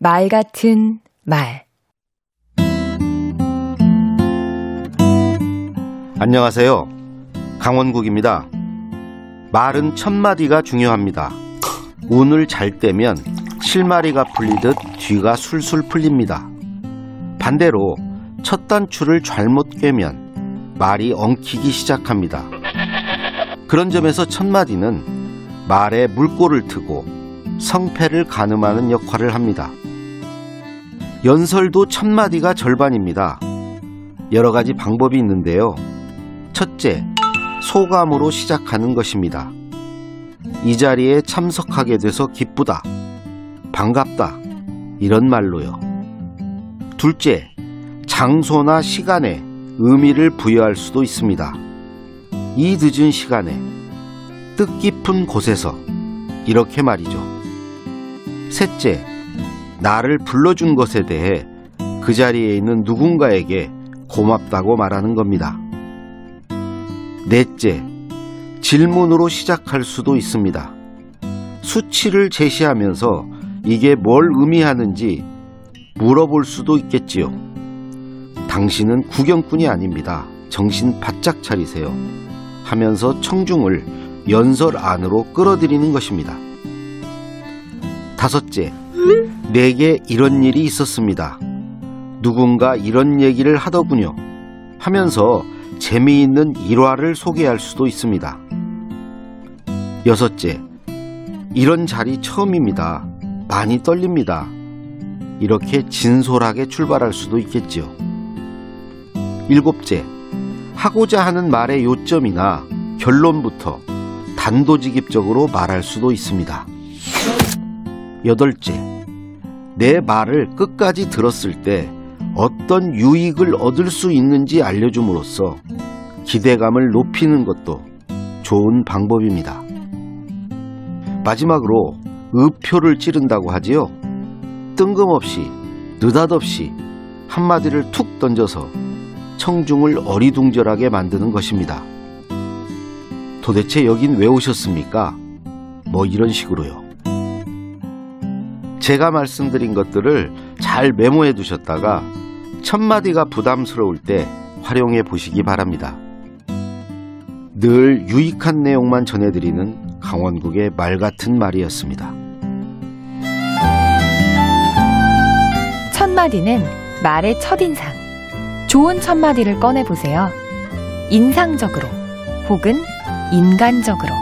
말 같은 말 안녕하세요. 강원국입니다. 말은 첫마디가 중요합니다. 운을 잘 떼면 실마리가 풀리듯 뒤가 술술 풀립니다. 반대로 첫 단추를 잘못 꿰면 말이 엉키기 시작합니다. 그런 점에서 첫마디는 말에 물꼬를 트고 성패를 가늠하는 역할을 합니다. 연설도 첫마디가 절반입니다. 여러 가지 방법이 있는데요. 첫째, 소감으로 시작하는 것입니다. 이 자리에 참석하게 돼서 기쁘다, 반갑다, 이런 말로요. 둘째, 장소나 시간에 의미를 부여할 수도 있습니다. 이 늦은 시간에 뜻깊은 곳에서 이렇게 말이죠. 셋째, 나를 불러준 것에 대해 그 자리에 있는 누군가에게 고맙다고 말하는 겁니다. 넷째, 질문으로 시작할 수도 있습니다. 수치를 제시하면서 이게 뭘 의미하는지 물어볼 수도 있겠지요. 당신은 구경꾼이 아닙니다. 정신 바짝 차리세요. 하면서 청중을 연설 안으로 끌어들이는 것입니다. 다섯째, 내게 이런 일이 있었습니다. 누군가 이런 얘기를 하더군요. 하면서 재미있는 일화를 소개할 수도 있습니다. 여섯째, 이런 자리 처음입니다. 많이 떨립니다. 이렇게 진솔하게 출발할 수도 있겠지요. 일곱째, 하고자 하는 말의 요점이나 결론부터 단도직입적으로 말할 수도 있습니다. 여덟째, 내 말을 끝까지 들었을 때 어떤 유익을 얻을 수 있는지 알려줌으로써 기대감을 높이는 것도 좋은 방법입니다. 마지막으로 의표를 찌른다고 하지요. 뜬금없이 느닷없이 한마디를 툭 던져서 청중을 어리둥절하게 만드는 것입니다. 도대체 여긴 왜 오셨습니까? 뭐 이런 식으로요. 제가 말씀드린 것들을 잘 메모해 두셨다가 첫마디가 부담스러울 때 활용해 보시기 바랍니다. 늘 유익한 내용만 전해드리는 강원국의 말 같은 말이었습니다. 첫마디는 말의 첫인상. 좋은 첫마디를 꺼내보세요. 인상적으로 혹은 인간적으로.